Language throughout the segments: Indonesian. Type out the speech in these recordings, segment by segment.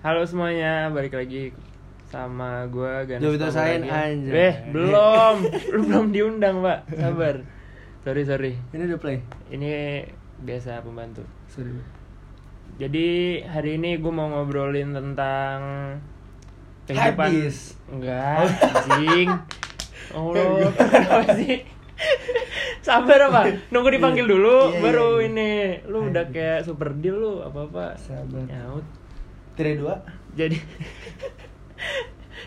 Halo semuanya, balik lagi sama gua Ganes Jovito Sain, anjay. Eh, belum. Lu belum diundang, Pak. Sabar. Sorry, sorry. Ini udah play. Ini biasa pembantu. Sorry. Jadi hari ini gue mau ngobrolin tentang kehidupan Habis. enggak anjing Allah kenapa sih sabar apa nunggu dipanggil dulu Iya, baru iya. ini lu udah kayak super deal lu apa apa Sabar. nyaut Tiga dua. jadi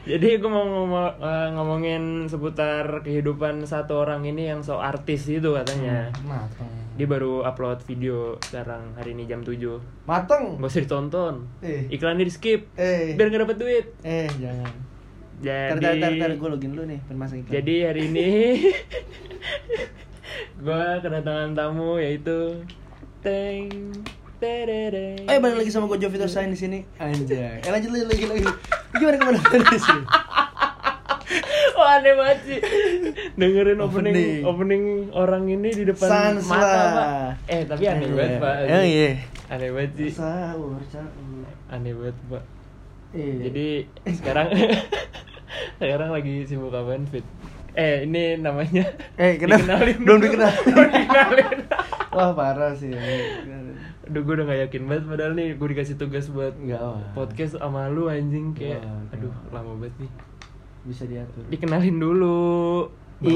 jadi gue mau ngomong, eh, ngomongin seputar kehidupan satu orang ini yang so artis itu katanya Mateng. dia baru upload video sekarang hari ini jam 7 Mateng. Gak usah ditonton Eh. Iklannya di skip Eh. Biar gak dapet duit Eh jangan. Jadi Tar tar tar, gue login dulu nih pengen masang iklan. Jadi hari ini Gue kedatangan tamu yaitu Teng terereng. Eh balik lagi sama gue Jovito Sain di sini. Anjay. Eh lanjut lagi lagi lagi. Gimana ke mana di sini? Wah aneh banget sih Dengerin opening, Opening. opening orang ini di depan Sans mata pak Eh tapi aneh Aneh. banget pak Oh iya. Aneh banget sih Sahur, sahur. Aneh banget pak Iya. Jadi sekarang Sekarang lagi sibuk apaan Fit? Eh ini namanya Eh, kenapa? Dikenalin Belum dulu. dikenalin. Belum dikenalin Wah parah sih. Aduh gue udah gak yakin banget padahal nih gue dikasih tugas buat Enggak wah. podcast sama lu anjing kayak Wah, aduh lama banget nih Bisa diatur. dikenalin dulu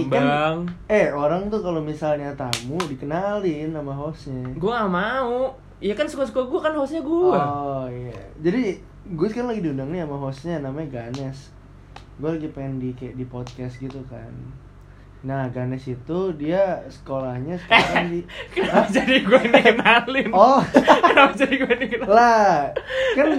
kan, eh orang tuh kalau misalnya tamu dikenalin sama hostnya. gue gak mau Iya kan suka-suka gue kan hostnya gue Oh iya. Jadi gue sekarang lagi diundang nih sama hostnya namanya Ganes. Gue lagi pengen di kayak di podcast gitu kan. Nah Ganes itu dia sekolahnya sekarang di. Kenapa jadi gue dikenalin Oh Kenapa jadi gue dikenalin lah kan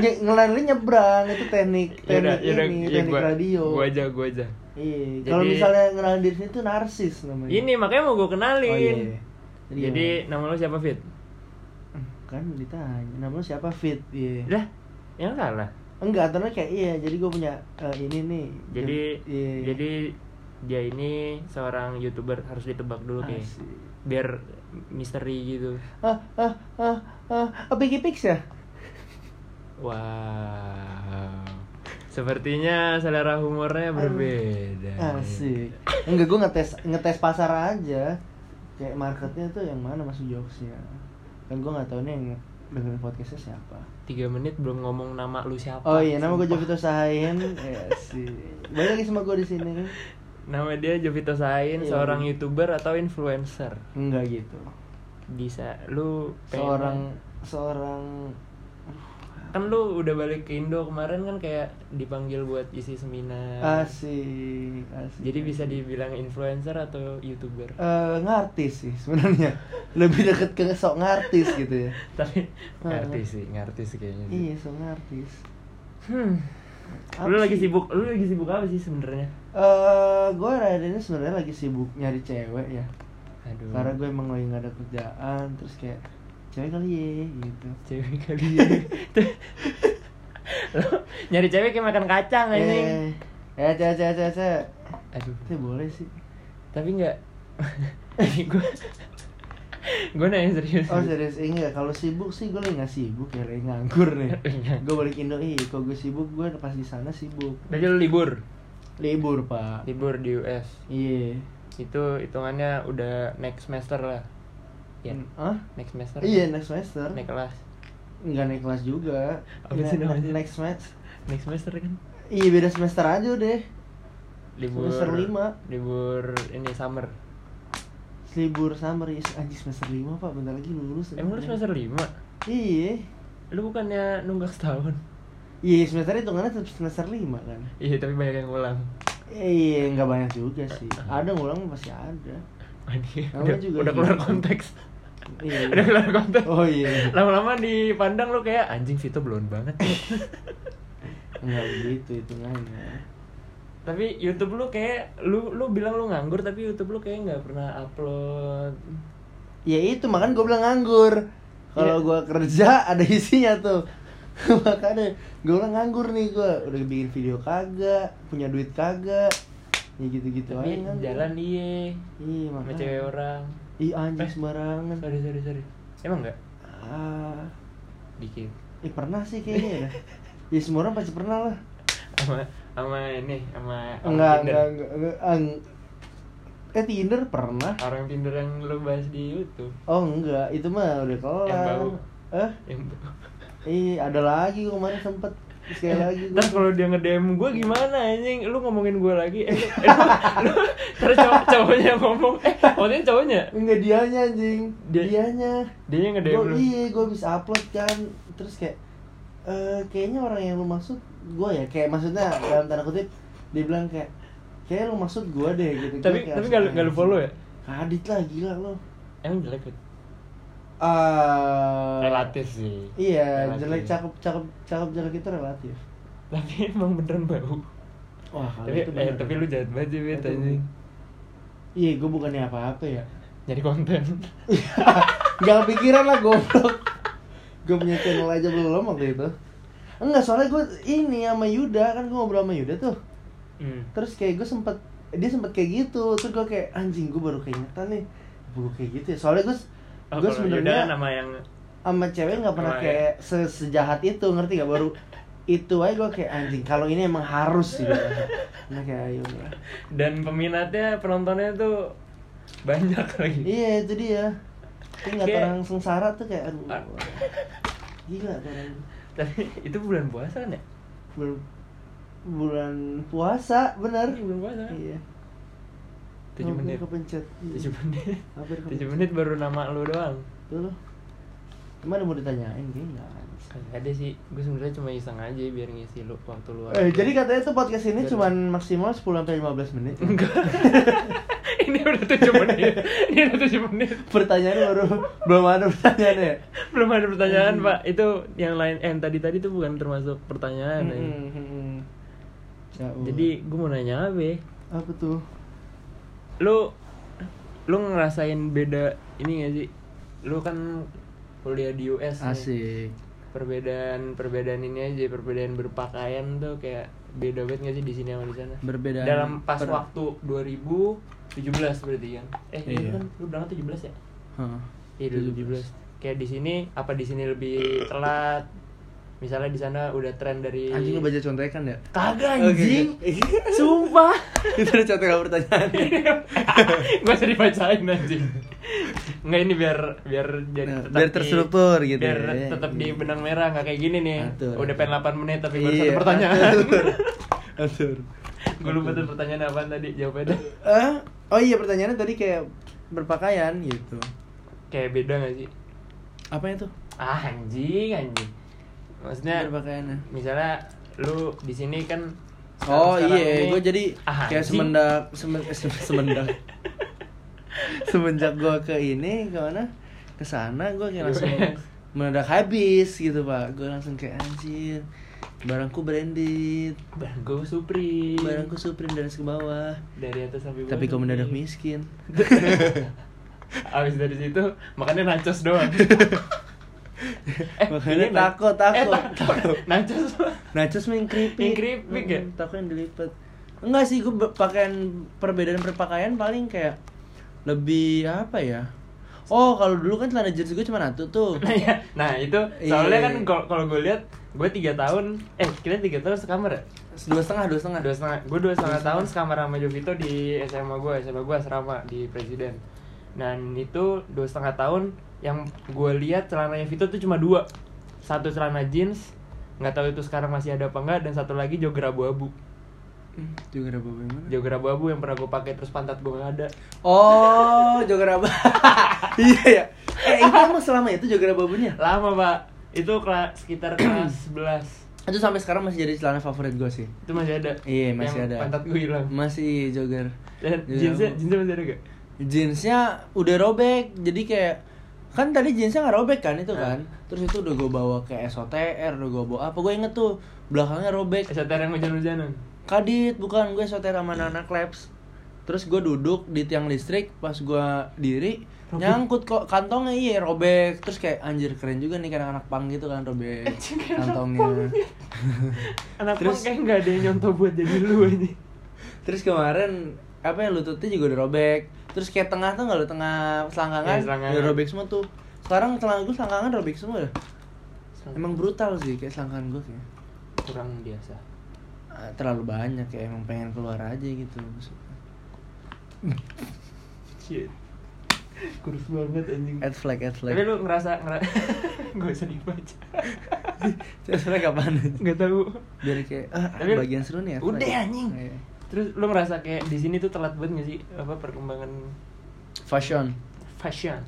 nye- ngelalui nyebrang itu teknik Yaudah, teknik yaudah, ini ya teknik gua, radio. Gue aja, gue aja Iya. Kalau misalnya ngenalin diri sendiri itu narsis namanya. Ini makanya mau gue kenalin Oh, iya. Jadi, Jadi nama lu siapa Fit? kan ditanya nama lu siapa fit iya Dah, yang salah enggak ternyata kayak iya jadi gue punya eh, ini nih Jadi iya. jadi dia ini seorang youtuber harus ditebak dulu kayak Asik. biar misteri gitu. ah ah ah ah ah Piggy Pix ya Wow. Sepertinya selera humornya berbeda. asik enggak gue ngetes ngetes pasar aja kayak marketnya tuh yang mana masuk jokesnya kan gue nggak tahu nih yang dengerin podcastnya siapa Tiga menit belum ngomong nama lu siapa. oh iya nama gue. Jovito Sahin ya sih balik lagi sama gue di sini Nama dia Jovito Sain, Iya. seorang youtuber atau influencer. enggak gitu Bisa lu pengen- seorang seorang kan lu udah balik ke Indo kemarin kan kayak dipanggil buat isi seminar. asik asik Jadi bisa dibilang influencer atau youtuber. eh ngartis sih sebenarnya lebih deket ke sok ngartis gitu ya Tapi ngerti sih, ngerti sih kayaknya. sih. iya sok ngartis Hmm. Apa Lu lagi sih? sibuk, lu lagi sibuk apa sih sebenarnya? eh gue rada ini sebenarnya lagi sibuk nyari cewek ya Aduh. karena gue emang lagi gak ada kerjaan terus kayak cewek kali ya gitu cewek kali ya. Lu nyari cewek kayak makan kacang anjing. eh eh cewek cewek cewek Aduh. itu boleh sih Tapi enggak gue gue nanya serius. oh serius enggak kalau sibuk sih gue lagi gak sibuk ya lagi nganggur nih Iya. gue balik Indo ih kalau gue sibuk gue pas di sana sibuk Berarti lu libur. libur pak Libur di US. iya Itu hitungannya udah next semester lah. Ya, Hmm, Hah? next semester. Iya next semester. Naik kelas. Enggak naik kelas juga. Apa Iya, sih namanya? Next semester. Next semester kan. Iya beda semester aja deh. Libur Semester lima. Libur ini summer. Libur summer ya anjing semester 5 Pak, bentar lagi lulus. Emang lu semester 5? Iya. Lu bukannya nunggak setahun? Iya, semester hitungannya tetap semester 5 kan. Iya, tapi banyak yang ngulang. Iya, enggak banyak juga sih. Ada ngulang pasti ada. Udah, juga udah keluar gitu. konteks. Iya. udah keluar konteks. Oh iya. Lama-lama dipandang lu kayak anjing Vito belum banget. Enggak begitu hitungannya. Tapi YouTube lu kayak lu lu bilang lu nganggur tapi YouTube lu kayak nggak pernah upload. Ya itu makanya gue bilang nganggur. Kalau Iya. gua kerja ada isinya tuh. makanya gue bilang nganggur nih gua udah bikin video kagak, punya duit kagak. Ya gitu-gitu tapi aja nganggur. jalan iya Iya sama makanya. cewek orang. Ih anjing Eh. sembarangan. Sorry sorry sorry. Emang nggak? Ah, Dikit. Ih pernah sih kayaknya ya. Ya semua orang pasti pernah lah. sama sama ini sama Enggak, Tinder. enggak, enggak, enggak, eng- Eh Tinder pernah. orang Tinder yang lu bahas di YouTube Oh enggak, itu mah udah kelar. Yang bau. Eh, yang Ih, ada lagi kemarin sempet sekali lagi gua. Ntar kalau dia nge-DM gue gimana anjing? Lu ngomongin gue lagi. Eh, eh, lu, lu terus cowok, cowoknya ngomong, eh, maksudnya cowoknya. Enggak dianya anjing, Dia- dianya. Dia yang nge-DM Gua, lu. iya, gue bisa upload kan. Terus kayak eh kayaknya orang yang lu maksud gue ya, kayak maksudnya dalam tanda kutip dia bilang kayak kayak lu maksud gue deh gitu. Gua Tapi kayak tapi enggak enggak lu follow ya? Kadit lah gila lo. Emang jelek kan? Ah, Relatif sih. Iya, Relatif. jelek cakep cakep cakep jelek itu relatif. Tapi emang beneran bau. Wah, Tapi itu eh, bener. tapi lu jahat banget sih, anjing. Iya, gue bukannya apa-apa ya. Nyari konten. Gak kepikiran lah goblok. Gue punya channel aja belum waktu itu. Enggak, soalnya gue ini sama Yuda kan gue ngobrol sama Yuda tuh. Hmm. Terus kayak gue sempet dia sempet kayak gitu. Terus gue kayak anjing gue baru keingetan nih. Gue kayak gitu ya. Soalnya gue Oh, gue sebenarnya nama yang sama cewek nggak pernah Sama- kayak se- sejahat itu ngerti gak baru itu aja gue kayak anjing kalau ini emang harus sih nah kayak ayo dan peminatnya penontonnya tuh banyak lagi. iya itu dia tapi nggak Kayak- orang sengsara tuh kayak aduh Ah. gila tuh orang Tapi itu bulan puasa kan ya? Bul- bulan puasa bener Bulan puasa kan? iya Tujuh Hampir menit. kepencet Iya. Tujuh menit. Hampir kepencet. Tujuh menit baru nama lu doang. tuh ada mau ditanyain kayaknya ada. Kagak ada sih, gue sebenarnya cuma iseng aja biar ngisi lu waktu lu. Eh, jadi katanya tuh podcast ini cuman maksimal 10 sampai 15 menit. enggak. ini udah tujuh menit. ini udah tujuh menit. Pertanyaan baru belum ada pertanyaan ya. Belum ada pertanyaan Hmm. pak. Itu yang lain, eh, yang tadi tadi tuh bukan termasuk pertanyaan. ya. Hmm, hmm, hmm. Ya. Jadi gue mau nanya apa? ya? apa tuh? Lu lu ngerasain beda ini gak sih? Lu kan kuliah di US. nih. Asik. Perbedaan perbedaan ini aja, perbedaan berpakaian tuh kayak beda banget gak sih di sini sama di sana? Berbeda. dalam pas per- waktu 2017 berarti kan eh iya. Iya. kan lu berangkat 17 ya Hah. iya 2017 kayak di sini apa di sini lebih telat misalnya di sana udah tren dari Anjing lu baca contekan ya? kagak anjing oke. sumpah Itu ada contekan pertanyaan. gua usah dibacain anjing Enggak ini biar biar jadi Nah, tetap biar di- terstruktur gitu biar ya. tetap di benang merah nggak kayak gini nih Atur. udah pengen 8 menit tapi baru Iya, satu pertanyaan atur. Atur. gue lupa tuh pertanyaan apaan tadi jawabnya Eh, oh iya pertanyaannya tadi kayak berpakaian gitu. kayak beda gak sih Apa itu? ah anjing anjing maksudnya berpakaiannya. misalnya lu di sini kan Oh iya, gue jadi Ah, kayak anjing. semendak semen, eh, sem- semendak. Semenjak gue ke ini ke mana? Ke sana gue kayak langsung US. mendadak habis gitu pak. Gue langsung kayak anjir barangku branded. Barang gue Supri barangku supreme dari ke bawah. Dari atas sampai bawah tapi kau mendadak miskin. Abis dari situ makannya nachos doang eh Makannya ini taco, taco. eh nachos nachos yang keripik. Yang keripik ya? Taco yang dilipat enggak sih gue pakaian perbedaan berpakaian paling kayak lebih apa ya? Oh kalau dulu kan celana jeans gue cuma satu tuh. Nah, ya. nah itu soalnya Iya. kan kalau kalau gue lihat gue tiga tahun eh kita tiga tahun sekamar ya? Dua setengah dua setengah. Dua setengah. Gue dua setengah tahun sekamar sama Jovito di SMA gue SMA gue asrama di Presiden. Dan itu dua setengah tahun yang gue lihat celananya Vito tuh cuma dua. Satu celana jeans nggak tahu itu sekarang masih ada apa enggak dan satu lagi jogger abu-abu. Hmm, ada bawa yang mana? Jogger abu-abu yang pernah gue pakai terus pantat gue nggak ada. Oh joger apa iya ya eh itu emang selama itu joger babunya lama pak. Itu kelas sekitar kelas 11 itu sampai sekarang masih jadi celana favorit gue sih. Itu masih ada? Iya, masih yang ada. pantat gue hilang. Masih jogger dan Jogger jeansnya abu. jeansnya masih ada gak jeansnya udah robek jadi kayak kan tadi jeansnya nggak robek kan itu Nah. kan? Terus itu udah gue bawa ke SOTR udah gue bawa apa? Gue inget tuh belakangnya robek. STR yang hujan-hujanan? Kadit bukan gue SOTR sama anak labs terus gue duduk di tiang listrik pas gue diri Robek. nyangkut kok kantongnya iya robek. Terus kayak anjir keren juga nih kayak anak pang gitu kan robek. Anjing, kayak anak kantongnya. anak Terus- Terus, kayak nggak ada yang nyontoh buat jadi lu aja terus kemarin apa ya lututnya juga udah robek terus kayak tengah tuh nggak lo tengah selangkangan? Iya, selangkangan. udah robek semua tuh. Sekarang celana gue selangkangan robek semua dah. Emang brutal sih kayak selangkangan gue kayak. Kurang biasa. Ah, terlalu banyak kayak emang pengen keluar aja gitu shit. Kurus banget anjing. Ad flag, ad flag. tapi lu ngerasa ngerasa gak usah dibaca. Ad flag apaan? nggak tahu. Biar kayak ah, Tapi- bagian seru nih ad flag. Udah, anjing. Iya. terus lu ngerasa kayak di sini tuh telat banget gak sih apa perkembangan Fashion. fashion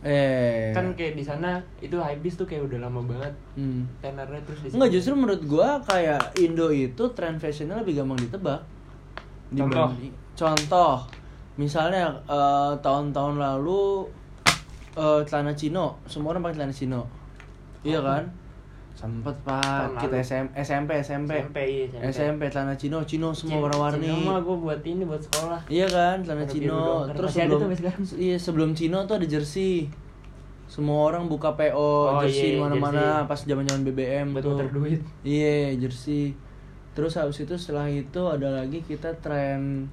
Eh. kan kayak di sana itu hypebeast tuh kayak udah lama banget Hmm. tenornya terus di sini- Enggak justru menurut gua kayak Indo itu tren fashionnya lebih gampang ditebak. Contoh? Dibanding- Contoh. Misalnya eh, tahun-tahun lalu eh, celana chino, semua orang pakai celana chino. Iya kan? Sempet pak Tahun kita. SM, SMP SMP SMP iya SMP, SMP celana chino chino semua warna-warni. Cino mah gue buat ini buat sekolah Iya kan, celana doang. Terus sebelum iya sebelum chino tuh ada jersey. Semua orang buka PO Oh, jersey iya, di mana-mana pas zaman-zaman BBM buat tuh. duit Iya, jersey. Terus habis itu setelah itu ada lagi kita tren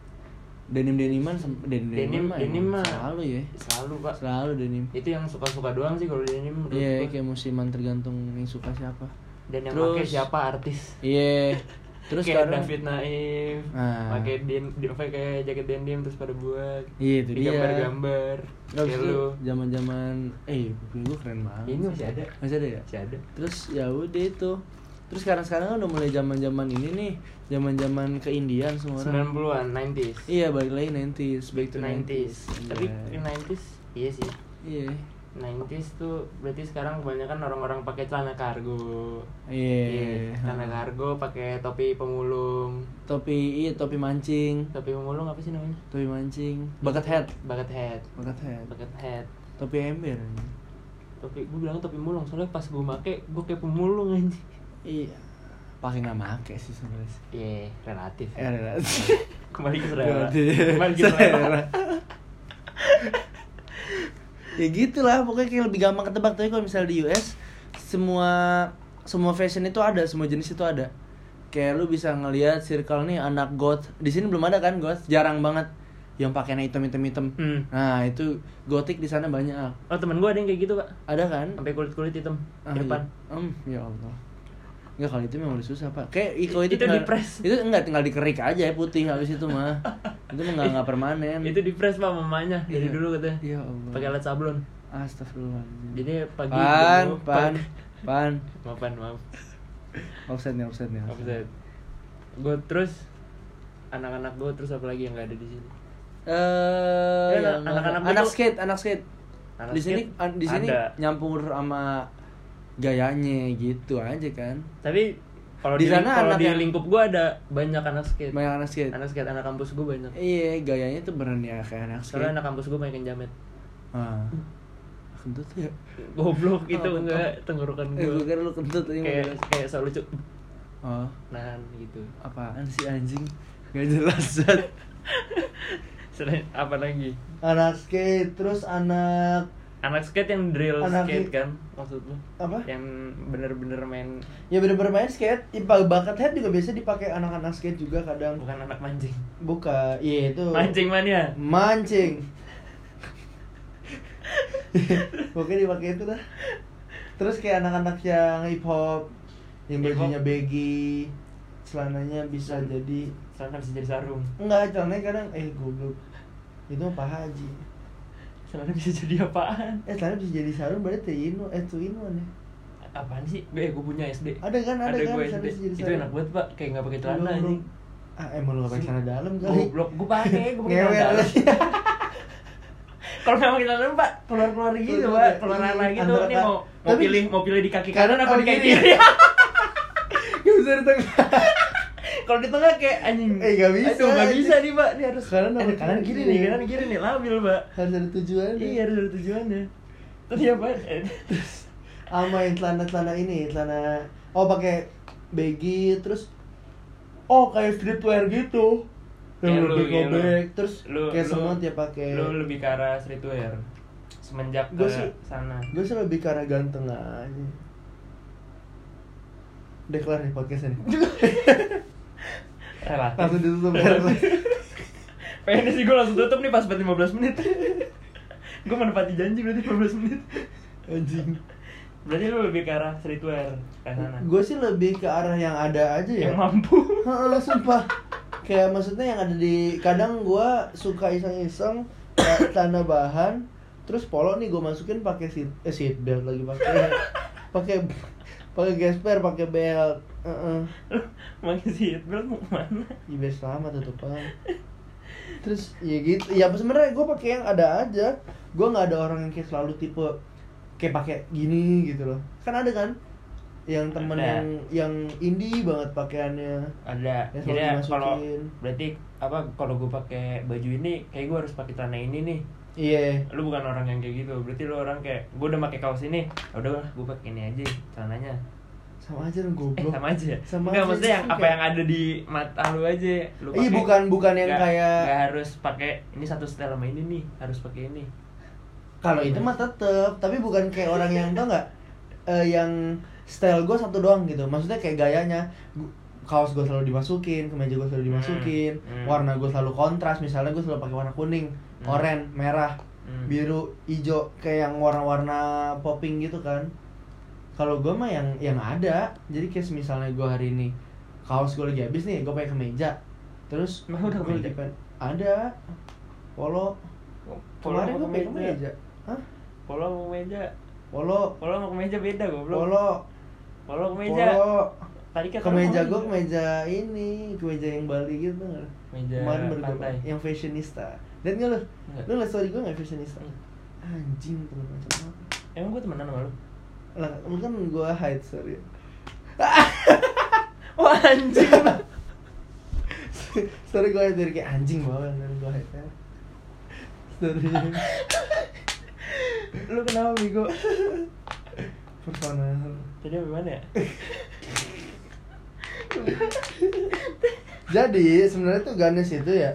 denim deniman denim Denim- denim mah. selalu ya. selalu pak Selalu denim. itu yang suka-suka doang sih kalau denim Iya, gua. kayak musiman tergantung yang suka siapa. dan yang Terus- pakai siapa artis Iya. Terus kayak sekarang David Naif Ah. pakai den di- pakai jaket denim terus pada buat Iya, itu dia. gambar-gambar Habis kayak itu lu zaman-zaman eh buku gue keren banget. ini masih ada Masih ada ya? masih ada Terus ya udah itu. Terus sekarang sekarang kan udah mulai zaman-zaman ini nih, zaman-zaman keindian semua orang. 90-an 90s Iya, balik lagi 90s, back to 90s. 90s tapi Iya. in 90s iya sih. Iya. 90s tuh berarti sekarang kebanyakan orang-orang pakai celana kargo. Iya. celana kargo pakai topi pemulung. Topi iya topi mancing, topi pemulung apa sih namanya? Topi mancing, bucket hat, bucket hat. Bucket hat, bucket hat. Topi ember. topi gue bilang topi mulung soalnya pas gue make gue kayak pemulung anjing Iya. Pakai nggak make sih sebenarnya. iya relatif Eh, relatif. kembali ke selera Relatif. kembali ke selera Selera. ya gitulah pokoknya kayak lebih gampang ketebak tapi kalau misalnya di US semua semua fashion itu ada semua jenis itu ada kayak lu bisa ngelihat circle nih anak goth di sini belum ada kan goth jarang banget yang pakainya hitam hitam hitam Hmm. nah itu gotik di sana banyak oh temen gue ada yang kayak gitu pak ada kan sampai kulit kulit hitam Ah, di depan iya. Em, ya Allah Enggak kalau itu memang udah susah pak. Kayak Iko itu, Itu tinggal. Itu enggak tinggal dikerik aja ya putih habis itu mah. Itu mah enggak, enggak permanen. Itu di press pak mamanya dari Iya. dulu katanya. Ya Allah. Pakai alat sablon. Astagfirullahaladzim. Jadi pagi Pan, gua- pan, pan. maaf pan maaf. Offset nih, offset nih offset gue terus anak-anak gue terus apa lagi yang nggak ada di sini? Eh, Ya, yang anak-anak anak itu- skate, anak skate. Anak di sini skate di sini ada. nyampur sama gayanya gitu aja kan. tapi kalau Di di, sana kalau di yang- lingkup gue ada banyak anak skate Banyak anak skate. anak skate anak kampus gue banyak Iya, gayanya tuh beneran ya kayak anak skate. soalnya anak kampus gue banyak yang jamet Ah. Kentut ya? goblok itu Oh, enggak tenggorokan Eh, gue gue kira lu kentut aja kayak kayak selalu lucu Oh, nahan gitu apaan sih anjing? Gak jelas selain apa lagi Anak skate, terus anak anak skate yang drill Anak skate kan maksud lu apa? yang bener-bener main Ya bener-bener main skate. Ipa bucket hat juga biasa dipakai anak-anak skate juga kadang. bukan anak mancing Buka, iya itu. mancing mania Mancing. Pokoknya dipakai itu dah. Terus kayak anak-anak yang hip hop, yang bajunya baggy, celananya bisa jadi Soalnya bisa jadi sarung enggak celananya kadang eh goblok. Itu mah Pak Haji. Soalnya bisa jadi apaan Eh celana bisa jadi sarung berarti three in one, eh two in one ya. apaan sih gue gue punya SD Ada kan ada, kan gue celana SD bisa jadi itu enak banget pak kayak nggak pakai celana belum. Ah emang lu gak pakai celana dalam kali. goblok gue pakai gue pakai celana dalam. kalau nggak pakai celana dalam pak keluar keluar gitu Keluar- pak keluar iya, anak gitu nih kan- mau mau pilih mau pilih di kaki Kanan apa di kaki kiri? kiri Gak bisa di tengah. Kalau di tengah kayak anjing Eh, nggak bisa, aduh anjing. bisa nih pak ini harus Kanan apa ada kanan kiri? nih kanan kiri nih labil pak Harus ada tujuan. iya harus ada tujuannya terus ya pak sama yang celana-celana ini, celana oh pakai baggy terus oh kayak streetwear gitu. Ya, Yang lu, lebih ya, lu. gobek, terus Lu- kayak lu- semua tiap pakai. lu lebih ke arah streetwear semenjak Gua ke sih- sana Gue sih lebih karena ganteng aja. Udah kelar nih podcastnya nih. Langsung ditutup. pengen sih gue langsung tutup nih pas 15 menit. Gue menepati janji berarti 15 menit. Anjing. berarti lu lebih ke arah streetwear ke sana? Gue sih lebih ke arah yang ada aja ya. Yang mampu. Heeh, sumpah. Kayak maksudnya yang ada di kadang gue suka iseng-iseng celana bahan terus polo nih gue masukin pakai seat eh seat belt lagi pakai pakai pakai gesper pakai belt Heeh. pakai seatbelt mau ke mana? Ya biar selamat tutupan Terus ya gitu. Ya sebenarnya gue pakai yang ada aja. Gue nggak ada orang yang kayak selalu tipe Kayak pakai gini gitu loh. Kan ada kan? Yang temen Ada. yang Yang indie banget pakaiannya. Ada. Ya, selalu jadi ya, kalau berarti apa kalau gue pakai baju ini kayak gue harus pakai celana ini nih. Iya. Lu bukan orang yang kayak gitu. Berarti lu orang kayak gue udah pakai kaos ini. Ya udah gue pakai ini aja celananya Sama aja dong eh goblok sama aja Sama Enggak, aja, maksudnya yang apa yang ada di mata lu aja lu Iya, bukan- bukan yang Nggak- kayak- nggak harus pakai ini satu style sama ini nih harus pakai ini Kalau itu mah tetep Tapi bukan kayak orang yang tau nggak eh, Yang style gue satu doang gitu Maksudnya kayak gayanya kaos gue selalu dimasukin, kemeja gue selalu dimasukin, Hmm. warna gue selalu kontras. Misalnya gue selalu pakai warna kuning, Hmm. oranye, merah, Hmm. biru, hijau, kayak yang warna-warna popping gitu kan. Kalau gue mah yang yang ada, jadi kayak misalnya gue hari ini kaos gue lagi habis nih, gue pakai kemeja, terus Emang udah gue kemeja? lagi pen- ada polo. Kemarin gue pakai kemeja, hah? polo sama kemeja Polo, polo sama kemeja beda goblok polo, polo kemeja polo. tadi kan Kemeja gue kemeja ini, kemeja yang Bali gitu nggak? Meja Kemarin baru gua pantai. pakai, yang fashionista. Lihat nggak lu? Lu liat story gue nggak fashionista? Hmm. Anjing temen macam apa? emang gue temenan sama lu Lah, lu kan gue hide sorry. wah anjing story gue dari kayak anjing banget dan gue hide. Story lu kenapa Bigo personal. tadi apa mana ya Jadi sebenarnya tuh Ganes itu ya.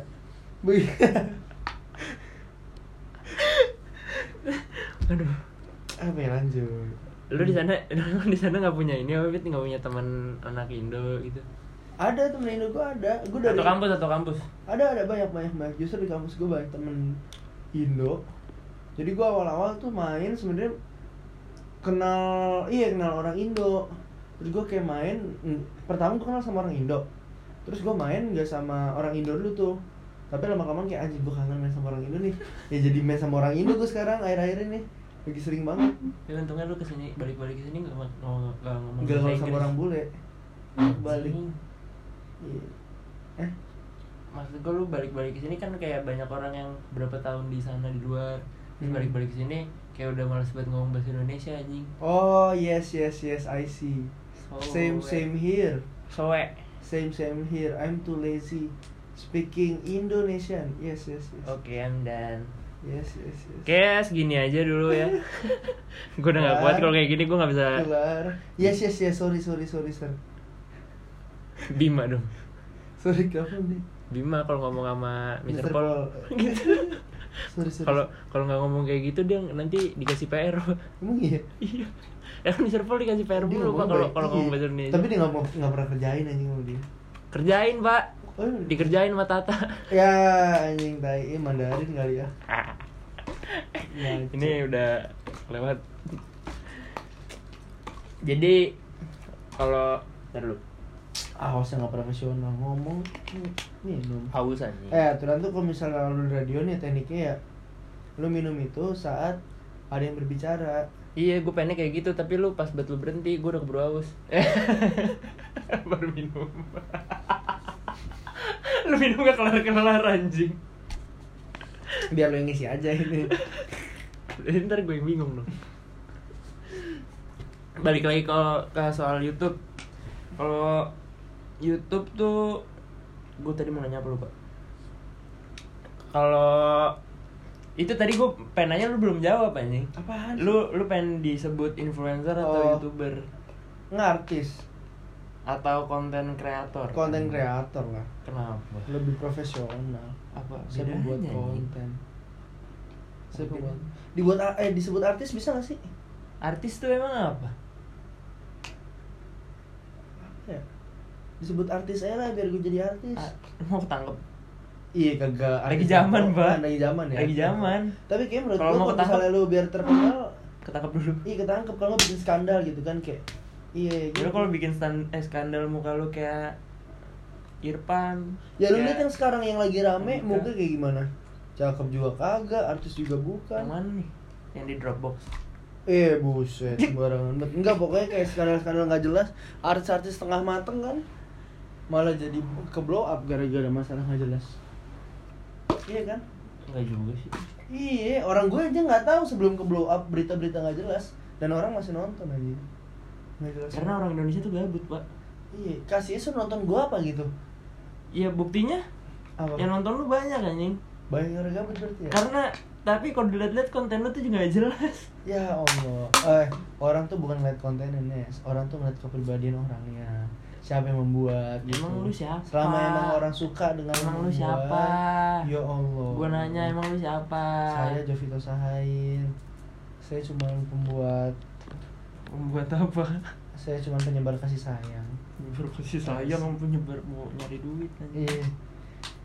Aduh apa ya lanjut? Lu di sana lu di sana nggak punya ini apa nggak punya teman anak Indo gitu? Ada temen Indo gue ada. Gue dari atau kampus atau kampus? Ada ada banyak banyak banyak. Justru di kampus gue banyak temen Indo. Jadi gue awal-awal tuh main sebenarnya kenal iya kenal orang Indo. Terus gue kayak main mm, pertama gue kenal sama orang Indo. Terus gue main gak sama orang Indo dulu tuh. Tapi lama kelamaan kayak anjing gue kangen main sama orang Indo nih. Ya jadi main sama orang Indo gue sekarang akhir-akhir ini lagi sering banget. Ya untungnya lu ke sini balik-balik ke sini nggak nggak nggak ngomong gak bahasa ngomong sama orang bule. Balik. Iya. Eh? Maksud gue lu balik-balik ke sini kan kayak banyak orang yang berapa tahun di sana di luar. Terus Hmm. balik-balik ke sini kayak udah malas banget ngomong bahasa Indonesia anjing. Oh yes yes yes I see. So, same same here. Soe. Same same here. I'm too lazy speaking Indonesian. Yes yes yes. oke I'm done Yes yes yes. Oke, segini aja dulu ya. gue udah gak kuat kalau kayak gini gue gak bisa Keluar. Yes yes yes. Sorry sorry sorry sir. Bima dong. Sorry kamu nih. Bima kalau ngomong sama Mr. Mr. Paul. Gitu. Sorry sorry. Kalau kalau nggak ngomong kayak gitu dia nanti dikasih PR. emang iya. Iya. Ya kan Mr. Paul dikasih PR mulu ngomong Pak kalau kalau Iya. ngomong bahasa Indonesia. Tapi dia nggak mau- nggak pernah kerjain anjing sama dia. Kerjain, Pak. Oh. Dikerjain sama Tata. Ya anjing tai Eh, Mandarin kali ya. Ya, Ini udah lewat. Jadi kalau ntar lu Awasnya nggak profesional ngomong minum. haus anjing. Eh aturan tuh kalau misalnya lu di radio nih tekniknya ya lu minum itu saat ada yang berbicara Iya, gue pengennya kayak gitu, tapi lu pas lu berhenti, gue udah keburu haus. Baru minum. lu minum gak kelar-kelar anjing. biar lu yang ngisi aja ini Jadi ntar gue yang bingung dong. Balik lagi ke, ke soal YouTube. Kalau YouTube tuh, gue tadi mau nanya apa lupa. Kalau itu tadi gue pengen nanya lu belum jawab anjing. apaan Lu lu pengen disebut influencer atau Oh. youtuber ngartis atau konten kreator? konten kreator lah Kenapa? lebih profesional Apa saya bedanya, membuat konten saya Apa membuat dibuat eh disebut artis bisa gak sih Artis tuh emang apa? ya disebut artis aja lah biar gue jadi artis Ah, mau ketangkep. iya kagak Lagi zaman, apa? Pak. lagi zaman ya Lagi zaman. tapi kayak menurut Kalau gue kalau ketangkep- misalnya lu biar terkenal ketangkap dulu iya ketangkep kalau bikin skandal gitu kan kayak iya Jadi kalau bikin stand, eh, skandal muka lu kayak Irfan ya lu lihat yang sekarang yang lagi rame Andika. muka kayak gimana? Cakep juga kagak artis juga bukan. Yang mana nih? Yang di Dropbox. Eh buset sembarangan banget enggak pokoknya kayak skandal-skandal nggak jelas artis-artis setengah mateng kan malah jadi ke blow up gara-gara masalah nggak jelas. Iya kan? Enggak juga sih. Iya orang gue aja nggak tahu sebelum ke blow up berita-berita nggak jelas dan orang masih nonton aja karena orang Indonesia tuh gabut pak. Iya kasih isu nonton gue apa gitu? Iya buktinya apa? yang nonton lu banyak anjing. Banyak orang gabut berarti ya? Karena tapi kalau dilihat-lihat konten lu tuh juga gak jelas. Ya allah. Eh orang tuh bukan ngeliat kontennya Nes. Orang tuh ngeliat kepribadian orangnya. Siapa yang membuat gitu. Emang lu siapa? selama emang orang suka dengan emang lu membuat, siapa? Ya allah. Gua nanya emang lu siapa? Saya Jovito Sahain saya cuma pembuat membuat apa? Saya cuma penyebar kasih sayang. Berkasih sayang mau penyebar mau nyari duit anjing. iya.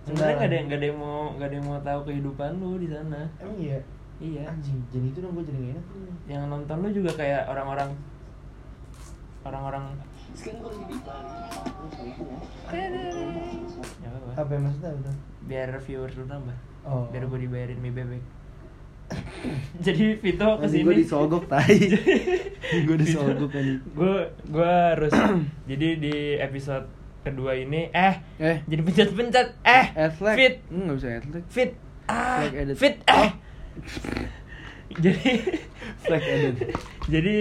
Sebenarnya Enggak nggak ada yang nggak ada yang mau nggak ada yang mau tahu kehidupan lu di sana. Emang iya? Iya. Anjing jadi itu dong gue jadi gak enak yang nonton lu juga kayak orang-orang orang-orang ya apa, apa yang maksudnya itu biar viewers lu nambah oh. Biar gue dibayarin mie bebek jadi Vito ke sini. gue disogok tai. Gue disogok anjing gue gue harus jadi di episode kedua ini eh eh. jadi pencet-pencet eh Adflag fit. Nggak bisa adflag fit. Ah fit eh. Jadi flag edit jadi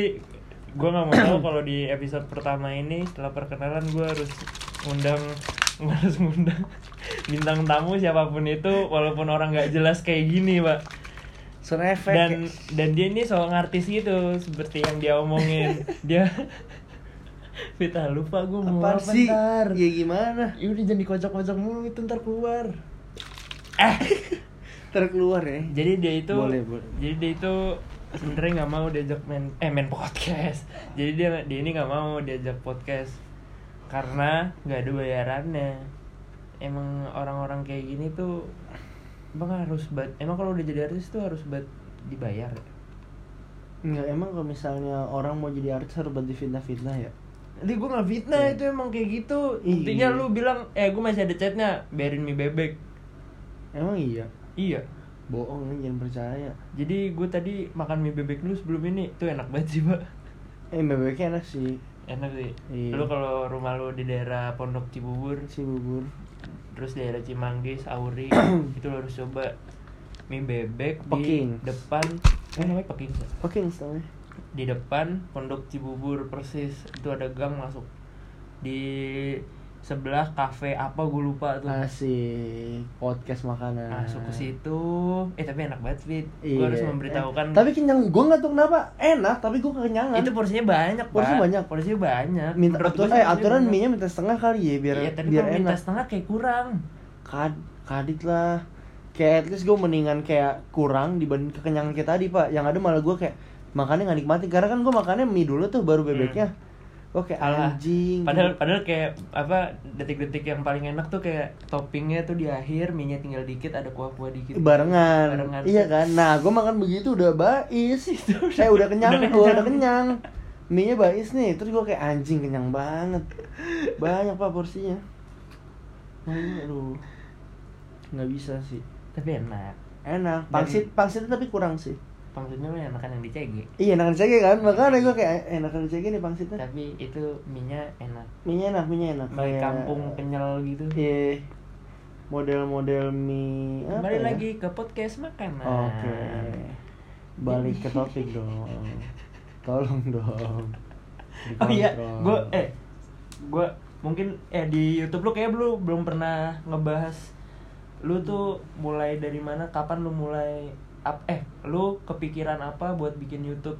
gue nggak mau tahu kalau di episode pertama ini setelah perkenalan gue harus ngundang gua harus ngundang bintang tamu siapa pun itu walaupun orang nggak jelas kayak gini pak sound effect dan dan dia ini soal ngartis gitu seperti yang dia omongin. Dia Vita lupa gue mau apa sih? ntar. Ya gimana? Ya udah jangan dikocok-kocok mulu itu ntar keluar. Eh! Terkeluar ya. Jadi dia itu Boleh, boleh. jadi dia itu sebenarnya nggak mau diajak main eh main podcast. Jadi dia dia ini nggak mau diajak podcast karena nggak ada bayarannya. Emang orang-orang kayak gini tuh emang harus bat emang kalau udah jadi artis tuh harus bat dibayar ya? Enggak, emang kalau misalnya orang mau jadi artis harus buat difitnah-fitnah ya? Nanti gue nggak fitnah Iya. itu emang kayak gitu Iya. Intinya lu bilang Eh gue masih ada chatnya Biarin mie bebek Emang iya? Iya Bohong nih, jangan percaya Jadi gue tadi makan mie bebek dulu sebelum ini Tuh enak banget sih pak Eh, bebeknya enak sih Enak sih Iya. Lu kalau rumah lu di daerah Pondok Cibubur Si bubur Terus daerah Cimanggis, Auri Itu lu harus coba Mie bebek di Pekings. depan Eh namanya Pekings ya? Oke, namanya Di depan Pondok Cibubur persis Itu ada gang masuk Di sebelah kafe apa gue lupa tuh. Asik Podcast makanan. Masuk ke situ. Eh tapi enak banget Fit. Iya. gue harus memberitahukan. Eh, Tapi kenyang, gue gak tau kenapa. Enak, tapi gue kekenyangan. Itu porsinya banyak Porsinya Pak. banyak. porsinya banyak. Minta Menurut sih eh aturan banyak. mie nya minta setengah kali ya Biar, iya tapi biar kalau minta enak. setengah kayak kurang. Kad, kadit lah. Kayak at least gue mendingan kayak kurang dibanding kekenyangan kayak tadi pak. Yang ada malah gue kayak makannya gak nikmatin. Karena kan gue makannya mie dulu tuh baru bebeknya Gue kayak Alah, anjing padahal padahal kayak apa detik-detik yang paling enak tuh kayak toppingnya tuh di akhir mie nya tinggal dikit ada kuah-kuah dikit barengan. Barengan. Iya kan? Nah, gue makan begitu udah bais. Saya udah kenyang, udah udah, udah kenyang. kenyang. Mie-nya bais nih, terus gue kayak anjing kenyang banget. Banyak pak porsinya. Aduh. Nggak bisa sih. tapi enak Enak. Pangsit, pangsitnya tapi kurang sih. Pangsitnya mah enakan yang di CG Iya, enakan CG kan? Makanya gue kayak "Eh, enakan CG nih pangsitnya. tapi itu mie nya enak Mie-nya enak, mie-nya enak. Kayak- kampung kenyal gitu Iya. Model-model mie kembali ya? lagi ke podcast makanan Oke. Balik ke topik dong. Tolong dong. Oh iya, gue eh gue mungkin eh di YouTube lu kayak lu belum pernah ngebahas lu tuh mulai dari mana, kapan lu mulai ap, eh lu kepikiran apa buat bikin YouTube?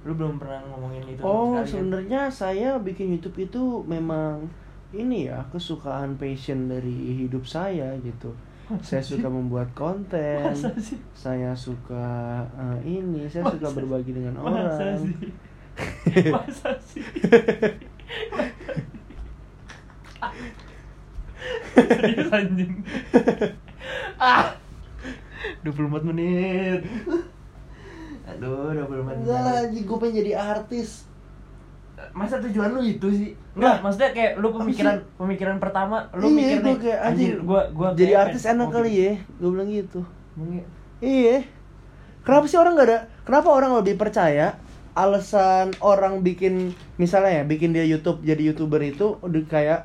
Lu belum pernah ngomongin itu Oh, sekalian. sebenarnya saya bikin YouTube itu memang ini ya kesukaan passion dari hidup saya gitu. Saya suka membuat konten. Masa sih? Saya suka eh, ini, saya suka Masa- berbagi dengan Masa orang. sih? Masa sih? Serius anjing. ah. 24 menit. Aduh, 24 Enggak lah jam. anjing, gue pengen jadi artis. Masa tujuan lu itu sih? Enggak, Lah, maksudnya kayak lu pemikiran sih? pemikiran pertama lu iya, mikir gue nih, kayak anjir, gua gua jadi kayak artis enak kali ya. Gue bilang gitu. Iya? Iya. Kenapa sih orang nggak ada? Kenapa orang lebih percaya alasan orang bikin misalnya ya bikin dia YouTube jadi youtuber itu udah kayak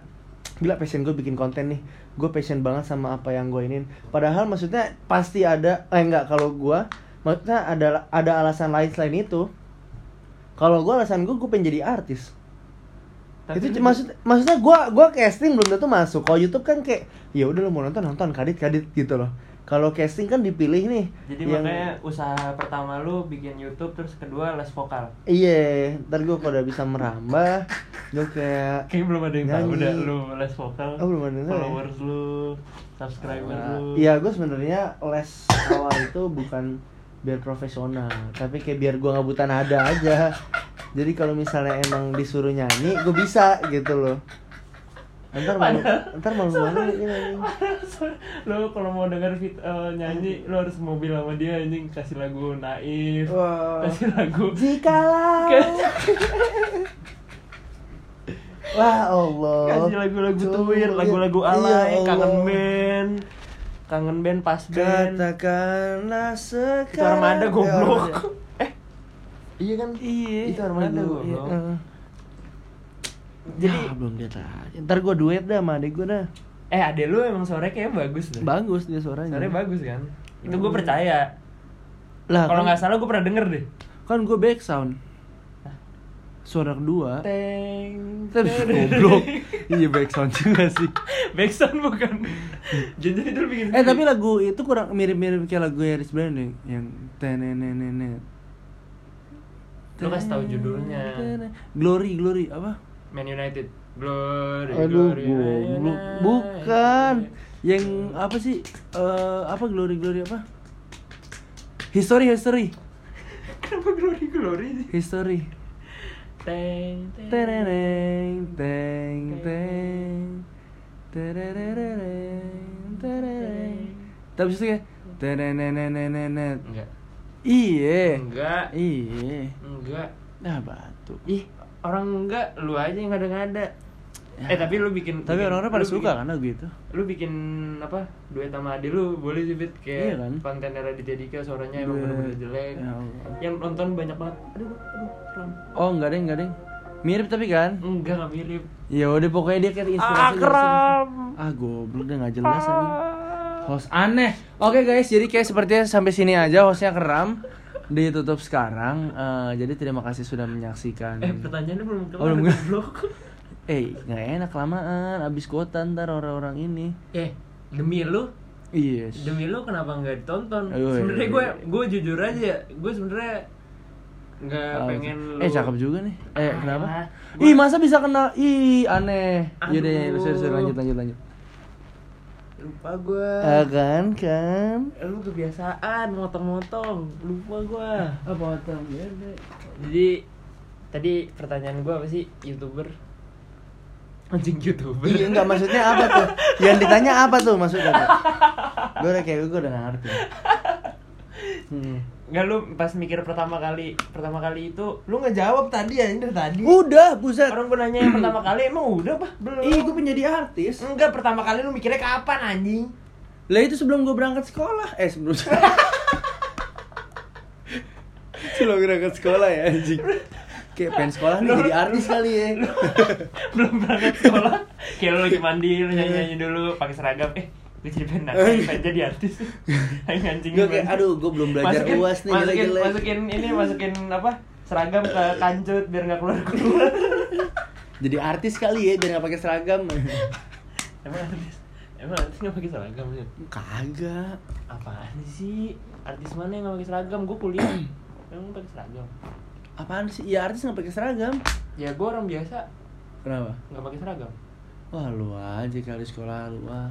gila passion gue bikin konten nih gue passion banget sama apa yang gue inin padahal maksudnya pasti ada eh enggak kalau gue maksudnya ada ada alasan lain selain itu. Kalau gue alasan gue gue pengen jadi artis. Tapi itu maksud maksudnya gua gua casting belum tentu masuk. Kalau YouTube kan kayak ya udah lo mau nonton nonton kadit kadit gitu loh kalau casting kan dipilih nih Jadi yang- makanya usaha pertama lu bikin YouTube terus kedua les vokal. iya ntar gua kalau udah bisa merambah gua kayak Kayaknya belum ada yang tahu udah lu les vokal. Oh, belum ada ya? Followers lu, subscriber lu. Iya, gue sebenarnya les awal itu bukan biar profesional, tapi kayak biar gua nggak buta nada aja. Jadi kalau misalnya emang disuruh nyanyi, gue bisa gitu loh. Ntar malu, ntar malu malu lo kalau mau denger fit, eh, nyanyi lo harus mobil sama dia anjing kasih lagu naif Wah. kasih lagu Jikalau. Wah Allah. Kasih lagu-lagu Tuh, tuir lagu-lagu iya, alay Allah. kangen band. Kangen band pas band. Katakanlah sekarang itu armada goblok. Ya, eh. Iya kan? Iya itu armada lagu, iya, goblok. Eh. Jadi Ah, belum lihat aja. Ntar gue duet dah sama adik gue dah. Eh ade lu emang suaranya kayaknya bagus deh. Bagus dia suaranya. Suaranya bagus kan? Itu gue percaya. Lah kalau kan, nggak salah gue pernah denger deh. kan gue back sound. Suara kedua. Teng Terus goblok. Iya back sound juga sih. Backsound bukan. Jadi itu bikin Eh tapi lagu itu kurang mirip-mirip kayak lagu Harris Branding yang tenenenenet. Lu kasih tahu judulnya. Glory, Glory apa? Man United Glory Aduh, Glory goblok. United. Bukan. Yang apa sih? Eh apa Glory, Glory apa? History, History. Kenapa Glory Glory sih History. Teng teng Teneneng, teng, teng. Terererereng, terereng. Tapi itu kayak tenenenenenet. Enggak Iya. Enggak Iya. Enggak Nah batu. Ih orang enggak Lu aja yang ngada-ngada Eh tapi lu bikin Tapi bikin- orang-orang pada suka bikin- kan lagu itu. Lu bikin apa Duet sama Adi lu Boleh sih Kayak Iya kan? konten Raditya Dika Suaranya emang Duet. bener-bener jelek Ya Allah. Yang nonton banyak banget Aduh aduh. Oh enggak deng, enggak deng. Mirip tapi kan? Enggak nggak mirip Ya udah pokoknya dia kayak inspirasi Akram. sini. Ah goblok dia nggak jelas aja. Host aneh. Oke guys, jadi kayak sepertinya sampai sini aja hostnya keram. Ditutup sekarang. Eh, jadi terima kasih sudah menyaksikan. Eh pertanyaannya belum kelar Oh, belum. Eh, nggak enak kelamaan. Abis kuota ntar orang-orang ini. Eh demi lu Iya. demi lu kenapa nggak ditonton? Aduh, sebenarnya iya, gue iya. gue jujur aja gue sebenarnya nggak Ah, pengen lu. Eh cakep juga nih. Eh Ah, kenapa? elah. Ih Gua- masa bisa kenal? Ih aneh. Aduh. Yaudah, yaudah, sorry, lanjut, lanjut, lanjut. Lupa gue. Ah, kan, kan. lu kebiasaan motong-motong lupa gue. Apa otong bebe? Jadi tadi pertanyaan gue apa sih youtuber? Anjing youtuber. Iya enggak maksudnya apa tuh? Yang ditanya apa tuh maksudnya? Gue udah kayak gue udah ngerti. Hmm. Nggak lu pas mikir pertama kali pertama kali itu lu nggak jawab tadi ya dari tadi. Udah, buset. Orang gue nanya yang pertama kali emang udah apa? Belum. Ih, gue pengen jadi artis. Enggak, pertama kali lu mikirnya kapan anjing? Lah itu sebelum gue berangkat sekolah. Eh, sebelum Sebelum berangkat sekolah ya anjing. Kayak pengen sekolah nih jadi artis kali ya. Belum berangkat sekolah. Kayak lu lagi mandi, lu nyanyi-nyanyi dulu pakai seragam. Eh, gue jadi pengen pengen jadi artis. Anjing. Gue kayak aduh, gue belum belajar masukin, UAS nih masukin, jelek-jelek. masukin ini masukin apa? Seragam ke kancut biar nggak keluar keluar. Jadi artis kali ya biar gak pakai seragam. Emang artis? Emang artis nggak pakai seragam sih? Kagak. Apaan sih? Artis mana yang nggak pakai seragam? Gue kuliah. Emang pakai seragam? Apaan sih? Ya artis gak pakai seragam. Ya gue orang biasa Kenapa? nggak pakai seragam. Wah lu aja kali sekolah lu ah.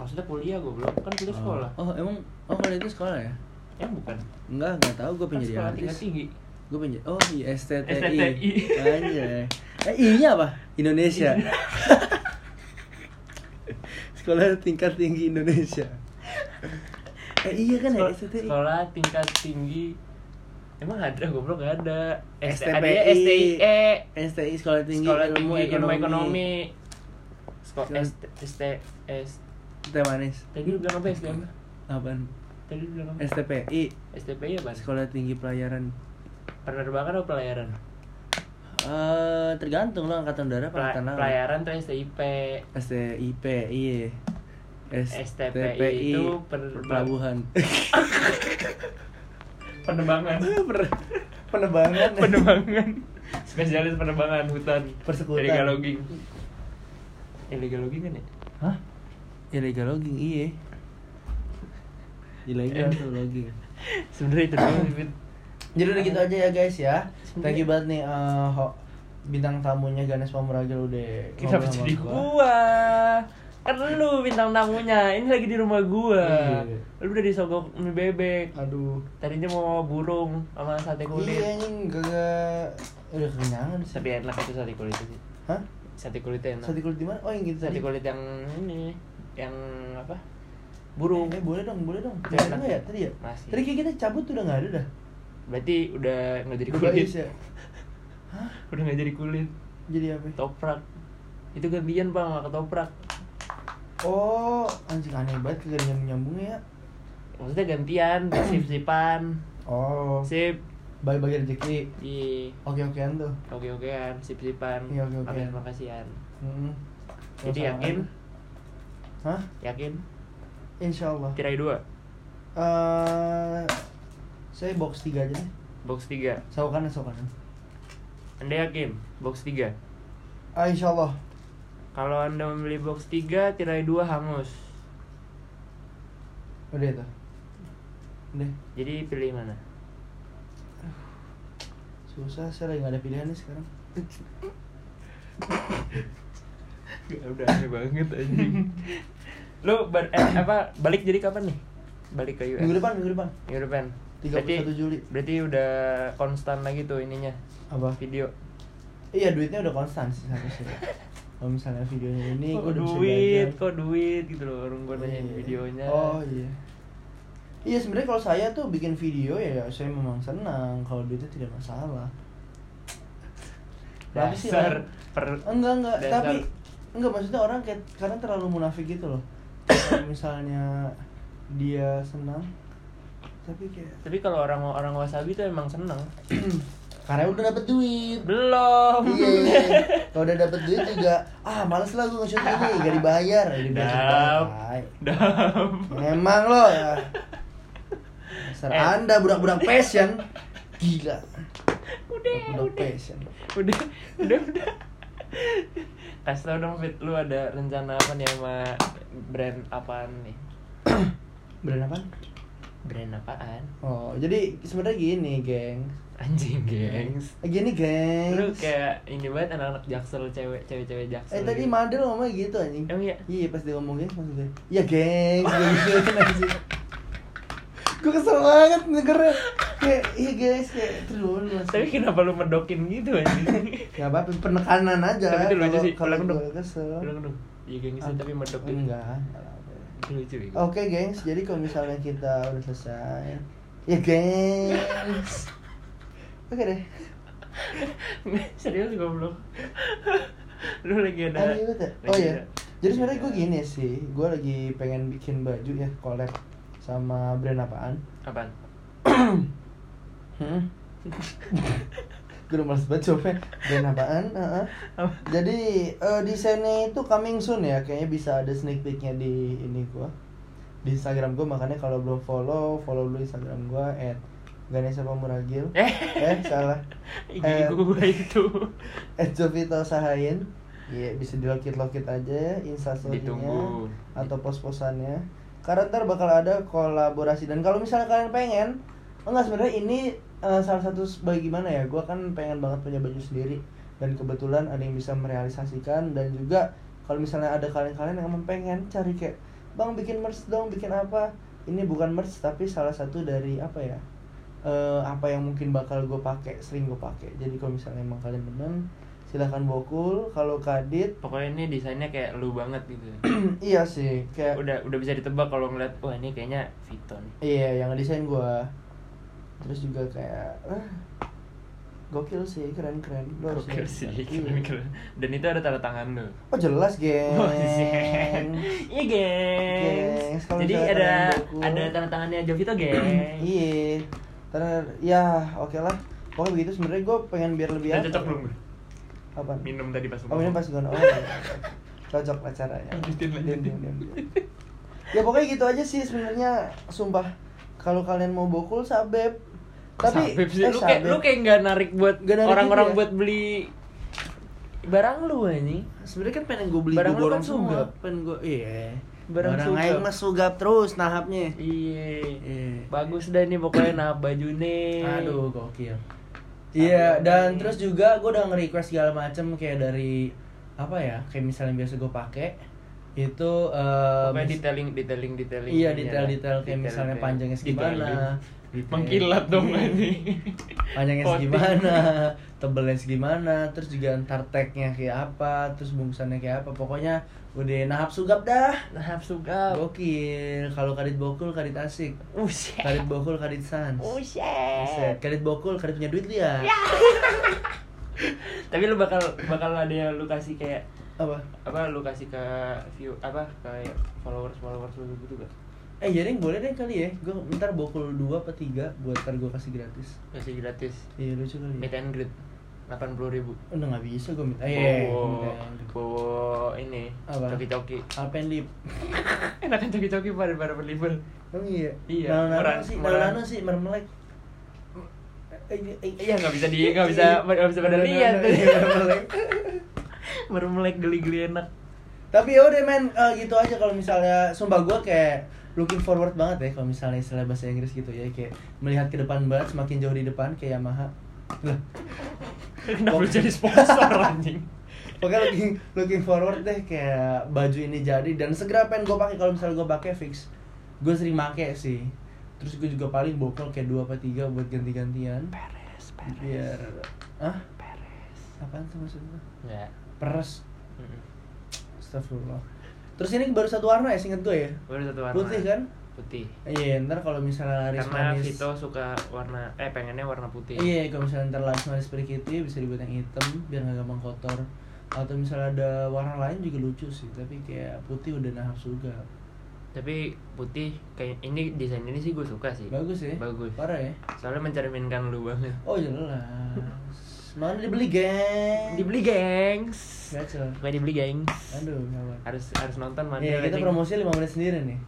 Maksudnya kuliah gue belum kan kuliah sekolah. Oh, emang oh kalau itu sekolah ya? Ya bukan. Enggak, enggak tahu gue Kan pengen jadi artis. tingkat tinggi. Gue pengen Oh, iya STTI. STTI. Anjay. Eh, I-nya apa? Indonesia. sekolah tingkat tinggi Indonesia. Eh iya kan ya Sekolah, STI. sekolah tingkat tinggi emang ada goblok gak ada ST, STPI. STIE STI Sekolah Tinggi sekolah Ilmu tinggi ilmu Ekonomi. ekonomi sekolah ST ST S Teh manis. tadi lu bilang apa ST apa Apaan? tadi lu bilang apa STPI STPI apa Sekolah Tinggi Pelayaran. penerbangan atau pelayaran Eh tergantung lo angkatan udara apa angkatan laut. pelayaran tuh STIP STIP iya. STPI itu per- pelabuhan. penerbangan Per- penerbangan. penerbangan spesialis penerbangan hutan Persekutan. illegal logging illegal logging kan ya Hah? Illegal logging iya. Ilegal tuh logging. sebenarnya itu doang. Jadi udah gitu aja ya guys ya. Thank you banget nih eh, ho- bintang tamunya Ganes Pamuragil udah kenapa jadi gua. gua kan lu bintang tamunya ini lagi di rumah gua Iya. lu udah disogok mie bebek Aduh. tadinya mau burung sama sate kulit Iya anjing gak udah kenyangan sih. tapi enak itu sate kulit itu sih Hah? sate kulitnya enak Sate kulit di mana? Oh yang gitu sate tadi. kulit yang ini yang apa burung Eh, boleh dong, boleh dong. Ada nggak ya tadi ya? Masih. Tadi kayak kita cabut udah nggak ada dah. berarti udah nggak jadi kulit is ya. udah nggak jadi kulit Jadi apa? toprak itu gantian bang nggak ketoprak Oh, anjing aneh banget kagak nyambung nyambungnya ya. maksudnya gantian sip sipan Oh, sip bagi-bagi rezeki. iya Oke okean tuh. oke okean sip sipan Iya, oke-okean. makasih makasihan Hmm. jadi yakin Hah? yakin Insya Allah. tirai dua Eh, saya box 3 aja deh. box tiga Sawo kanan, sawo kanan. anda yakin box tiga Ah, insya Allah. kalau anda membeli box tiga tirai dua hangus Udah itu. Udah. jadi pilih mana Susah, saya lagi gak ada pilihan nih sekarang. Gak udah aneh banget anjing lu bar- eh, apa balik jadi kapan nih balik ke US Minggu depan, minggu depan. minggu depan 31 Juli. berarti udah konstan lagi tuh ininya Apa? video Iya, duitnya udah konstan sih harusnya. Kalau misalnya videonya ini, kok gue udah bisa duit kok duit gitu loh orang gue nanyain Iya. videonya Oh iya. Iya sebenarnya kalau saya tuh bikin video ya saya memang senang kalau duitnya tidak masalah. Tapi sih per enggak enggak Dasar. tapi enggak maksudnya orang kayak karena terlalu munafik gitu loh. Kalau misalnya dia senang tapi kayak tapi kalau orang orang wasabi tuh emang seneng karena udah dapet duit. belum Iya. Kalau udah dapet duit juga ah males lah gue nge-shoot ini gak dibayar. Ya, dibayar. Memang lo ya. Dasar Eh. Anda budak-budak passion. Gila. udah Budak udah passion. udah udah udah kasih tau dong Fit lu ada rencana apa nih sama brand apaan nih Brand apa? brand apaan Oh, jadi sebenarnya gini, geng. anjing gengs Gini, geng. lu kayak ini banget anak-anak jaksel cewek cewek-cewek jaksel Eh tadi gitu. Madel ngomongnya gitu anjing. Emang iya? Iya, pas dia ngomong gengs maksudnya. Iya, gengs. Gitu anjing. Gue kesel banget dengernya. Kayak, iya gengs, kayak terus tapi kenapa lu medokin gitu anjing Gak apa-apa, penekanan aja. Tapi itu lucu sih, Kalau gue kesel. Ulang dong iya gengs tapi medok gitu Enggak, enggak apa-apa. itu lucu. Oke gengs, jadi kalau misalnya kita udah selesai Ya gengs Oke deh serius goblok lu lagi ada ya? Oh iya Jadi sebenarnya gue gini sih Gue lagi pengen bikin baju ya collab Sama brand apaan? Apaan? Hmm? Gue males banget jawabnya. Brand apaan? Heeh. Apa? Jadi eh, desainnya itu coming soon ya. Kayaknya bisa ada sneak peeknya di ini gue Di Instagram gue makanya kalau belum follow Follow dulu Instagram gue At Ganesha Pamuragil. Eh? Eh salah. IG Eh. gua itu. At Jovita Sahain. Iya bisa dilokit-lokit aja instastorynya atau pos-posannya karena ntar bakal ada kolaborasi. Dan kalau misalnya kalian pengen enggak sebenarnya ini eh, salah satu sebagai gimana ya? Gue kan pengen banget punya baju sendiri. Dan kebetulan ada yang bisa merealisasikan. Dan juga kalau misalnya ada kalian-kalian yang emang pengen cari kayak bang bikin merch dong bikin apa? Ini bukan merch tapi salah satu dari apa ya eh, apa yang mungkin bakal gue pakai sering gue pakai. Jadi kalau misalnya emang kalian demen silahkan bokul kalau kadit pokoknya ini desainnya kayak lu banget gitu iya sih kayak udah udah bisa ditebak kalau ngeliat wah ini kayaknya Vito nih iya yang desain gua terus juga kayak ah, gokil sih keren keren lu harus Gokil sih, Iya. keren, keren. Dan itu ada tanda tangan lu. oh jelas geng Oh, iya. Iya, kalau Jadi ada ada tanda tangannya Jovito, gengs. iya Ntar, ya oke lah pokoknya begitu sebenarnya gue pengen biar lebih apa cocok ya? belum? Apa Minum tadi pas oh ini pas gue oh, iya. cocok lah caranya Lanjutin, ya pokoknya gitu aja sih sebenarnya sumpah kalau kalian mau bokul sabep tapi Sabep sih. eh, lu kayak sabep. lu kayak nggak narik buat orang-orang gitu ya? buat beli barang lu ini. sebenarnya kan pengen gue beli Barang gue lu borong kan semua. sugap pengen gue iya Barang Barang sugap. aing mah sugap terus nahapnya Iya. Iya. Bagus dah nih pokoknya nah baju nih. Aduh, gokil. Iya, dan terus juga gue udah nge-request segala macem kayak dari apa ya? Kayak misalnya biasa gue pakai itu eh, Pokoknya mis- detailing, detailing, detailing. Iya, ini detail-detail ya. kayak misalnya Detail-detail. panjangnya segimana. Detail- Mengkilat dong Iya. ini. Panjangnya Coating. segimana, tebelnya segimana, terus juga ntar tagnya kayak apa, terus bungkusannya kayak apa. Pokoknya udah nahap sugap dah. Nah, suka. Gokil. Kalau kadit bokul, kadit asik. Uset. Kadit bokul, kadit sans. Buset. Uset. Kadit bokul, kadit punya duit liat. Tapi lu bakal bakal ada yang lu kasih kayak Apa? apa lu kasih ke view apa kayak followers followers lu gitu gak? Eh jadi boleh deh kali ya Gue ntar bokul 2 apa 3 Buat ntar gue kasih gratis Kasih gratis. Iya lucu kali Meet ya and greet. 80 ribu. Udah gak bisa gue minta Eh bowo ini Apa? coki-coki. Alpenlip Enakan coki-coki pada pada berlibur. Emang iya? Iya, meran- sih. Nano-nano sih Mermelek Eh, Iya nggak bisa di nggak bisa nggak bisa pada lihat. Iya, Mermelek. Mermelek geli-geli enak. Tapi yaudah men eh, gitu aja kalau misalnya Sumpah gue kayak looking forward banget ya kalau misalnya istilah bahasa Inggris gitu ya kayak melihat ke depan banget semakin jauh di depan kayak Yamaha lah Kenapa lu jadi sponsor anjing? Pokoknya looking looking forward deh kayak baju ini jadi dan segera pengen gue pakai kalau misalnya gue pakai fix. Gue sering make sih. Terus gue juga paling bokol kayak dua apa tiga buat ganti-gantian. Peres, Biar ah peres. apaan tuh maksudnya? Ya. Peres. Astagfirullah. Terus ini baru satu warna ya singkat gue ya? Baru satu warna. Putih kan? Putih. Iya, ntar kalau misalnya laris Karena manis. Vito suka warna eh pengennya warna putih. Iya, kalau misalnya ntar laris manis perikiti bisa dibuat yang hitam biar nggak gampang kotor. Atau misalnya ada warna lain juga lucu sih, tapi kayak putih udah nahap juga. Tapi putih kayak ini desain ini sih gue suka sih. Bagus ya? Bagus. Parah ya? Soalnya mencerminkan lu banget. Oh jelas. Mana dibeli geng? Dibeli gengs. Gacor. Bukan dibeli gengs. Aduh, kawan. Harus harus nonton mana Iya, kita promosi 5 menit sendiri nih.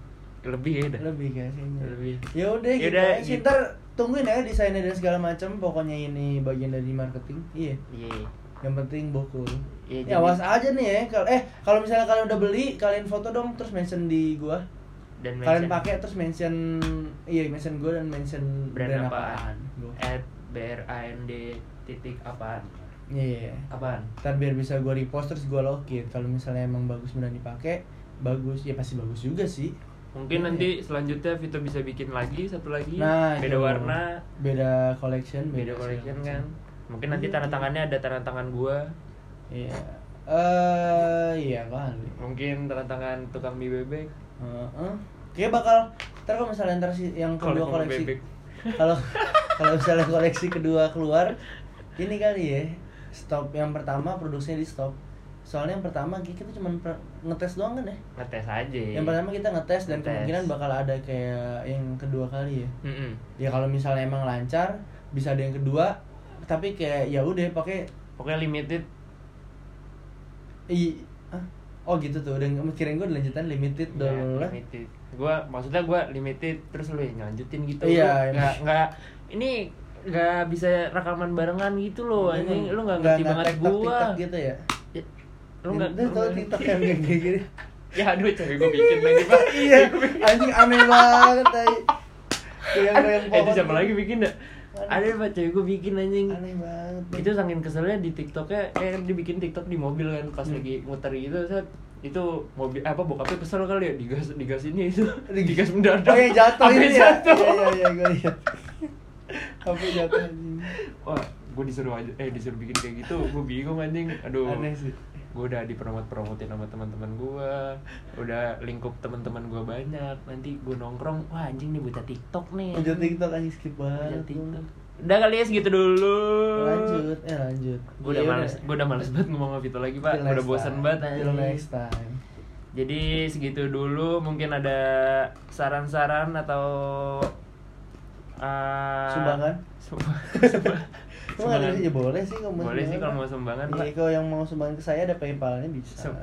Lebih ya udah. Lebih kayaknya. Lebih. Ya udah gitu. Sih. gitu. Ntar tungguin ya desainnya dan segala macam. Pokoknya ini bagian dari marketing. Iya. Iya. Yang penting bokul. Iya, ya jadi- awas aja nih ya. Kalau eh kalau misalnya kalian udah beli, kalian foto dong terus mention di gua. Dan Kalian mention pakai terus mention iya mention gua dan mention brand, apaan? Gua. At brand titik apaan? Iya. Apaan? Ntar biar bisa gue repost terus gue login Kalau misalnya emang bagus benar dipakai Bagus, ya pasti bagus juga sih Mungkin Iya. nanti selanjutnya Vito bisa bikin lagi satu lagi Nah, beda itu. warna, Beda collection beda collection kan. Mungkin nanti Iya. tanda tangannya ada tanda tangan gua, Iya Eh, iya kali mungkin tanda tangan tukang mie bebek. Heeh. Kayaknya bakal Ntar kalau misalnya ntar si yang kedua ngomong koleksi. Kalau kalau misalnya koleksi kedua keluar Ini kali ya Stop yang pertama produksinya di stop Soalnya yang pertama kita cuma ngetes doang kan ya Ngetes aja. Yang pertama kita ngetes dan Ngetes. kemungkinan bakal ada kayak yang kedua kali ya. Mm-mm. Ya kalau misalnya emang lancar bisa ada yang kedua, tapi kayak ya udah pakai Pokoknya limited. i ah, oh gitu tuh. Dan kirain gue lanjutan limited dulu lah. limited. Gua maksudnya gua limited terus lu yang lanjutin gitu. Iya, Lu nggak nggak ini nggak bisa rekaman barengan gitu loh. Anjing lu nggak ngerti banget. TikTok gitu ya. Ya, lu nggak Lu tau TikTok yang kayak gini. Ya aduh cewek gue bikin lagi pak Iya, anjing aneh banget tadi. Kayak goyang Eh itu siapa lagi bikin dah? Ada pak cewek gue bikin anjing Aneh banget. Itu saking keselnya di tiktoknya Eh dia bikin tiktok di mobil kan Pas Hmm. lagi muter gitu set itu mobil apa bokapnya kesel kali ya digas digas ini itu Di- digas mendadak Oh yang jatuh ini ya? jatuh Iya iya iya gue lihat. Sampai jatuh anjing. wah gue disuruh aja eh disuruh bikin kayak gitu gue bingung anjing aduh Aneh sih. Gue udah dipromot promotin sama teman-teman gue udah lingkup teman-teman gue banyak nanti gue nongkrong wah anjing nih bocah tiktok nih Lanjut TikTok anjing skip Bocah banget. tiktok udah kali ya segitu dulu Lanjut, eh lanjut. gue udah Iya, males gue udah males banget ngomong sama Vito lagi pak Till udah bosan banget anjing. next time. Jadi segitu dulu mungkin ada saran-saran atau uh, Sumbangan? Sumbangan. Ada ya boleh sih kalau mau Boleh sih sumbangan, kalau mau sumbangan, Iya, kalau yang mau sumbangan ke saya ada PayPal-nya bisa. Sum-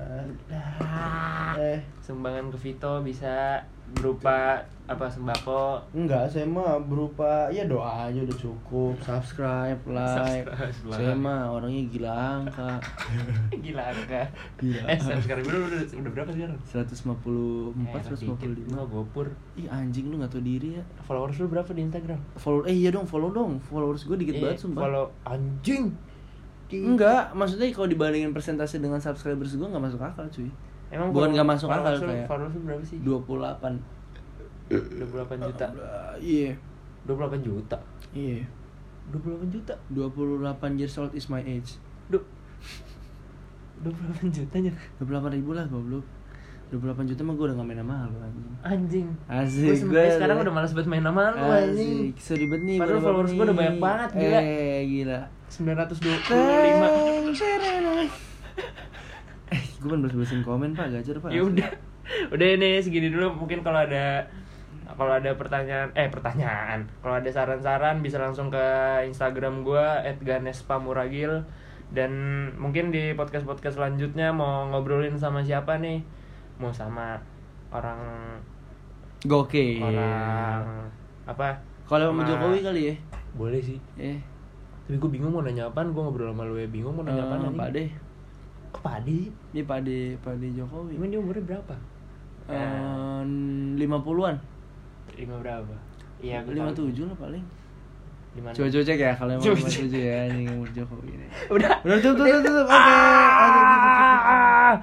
Eh, sumbangan ke Vito bisa berupa apa sembako enggak, saya mah berupa ya doa aja udah cukup. Subscribe, like. Subscribe, Saya mah orangnya gila angka. gila angka Gila. eh subscriber lu udah, udah berapa sekarang 154, eh, dikit. lu 155. gopur Ih anjing lu gak tau diri ya. followers lu berapa di Instagram Follow eh iya dong, follow dong. Followers gue dikit Eh, banget sumpah. follow anjing Enggak, maksudnya kalau dibandingin persentase dengan subscribers gue nggak masuk akal cuy. Emang Bukan nggak masuk akal kayak. lu berapa sih 28 28 juta Iya. 28 juta Iya. 28 juta 28 years old is my age. Duh 28 jutanya 28 ribu lah goblok. 28 juta mah gue udah gak main sama lu anjing. Anjing Asik, Gue sebenernya sekarang udah males banget main sama lu anjing Asik, sorry banget nih. Padahal followers gua udah banyak banget, gila. Eh, gila. 925 Eh, gue kan balas-balasin komen pak, gacor pak. Ya udah Udah ini segini dulu mungkin kalau ada kalau ada pertanyaan eh pertanyaan kalau ada saran-saran bisa langsung ke Instagram gua @ganespamuragil dan mungkin di podcast podcast selanjutnya mau ngobrolin sama siapa nih mau sama orang Gokil. orang apa Kalau sama Jokowi kali ya? boleh sih Eh, tapi gue bingung mau nanya apaan gue ngobrol sama lu ya bingung mau nanya apaan eh, Pak De. kok padi sih Ini Pak De, Pak De Jokowi. emang dia umurnya berapa Eh, 50-an. lima berapa iya lima tujuh lah paling. Coba coba cek ya kalau emang Coba lima cek. tujuh ya ini umur Jokowi ini. udah Udah tutup tutup tutup. Oke. Aduh, tutup, tutup, Ah,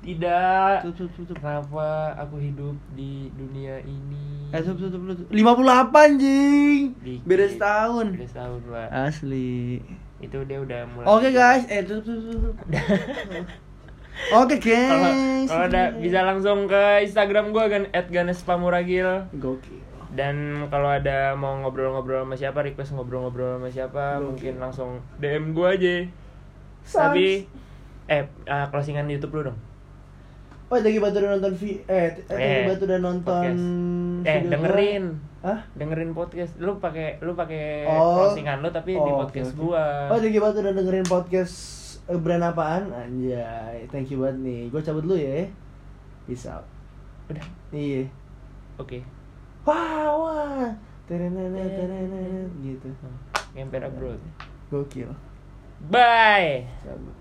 tidak tutup, tutup, tutup. kenapa aku hidup di dunia ini Eh tutup tutup tutup. 58 jing. Dikit. Beres tahun. udah setahun pak Asli. itu dia udah mulai Oke guys, eh tutup tutup. tutup. Oke kalau guys. kalau ada bisa langsung ke Instagram gue kan @ganespamuragil Gokil. dan kalau ada mau ngobrol-ngobrol sama siapa request ngobrol-ngobrol sama siapa Gokil. mungkin langsung DM gue aja Sans. tapi eh uh, closingan YouTube lu dong Oh, tadi batu udah nonton vi eh t- eh, Eh, batu udah nonton podcast. eh dengerin gua. Hah? dengerin podcast lu pakai lu pakai Oh. closingan lu tapi di Oh, podcast oke, oke. gua Oh, tadi batu udah dengerin podcast eh, brand apaan? Anjay, thank you banget nih. Gue cabut dulu ya. Peace out. udah Iya. oke Wah, wah. Terenene, terenene, gitu. ngemper abroad Gokil. bye Cabut.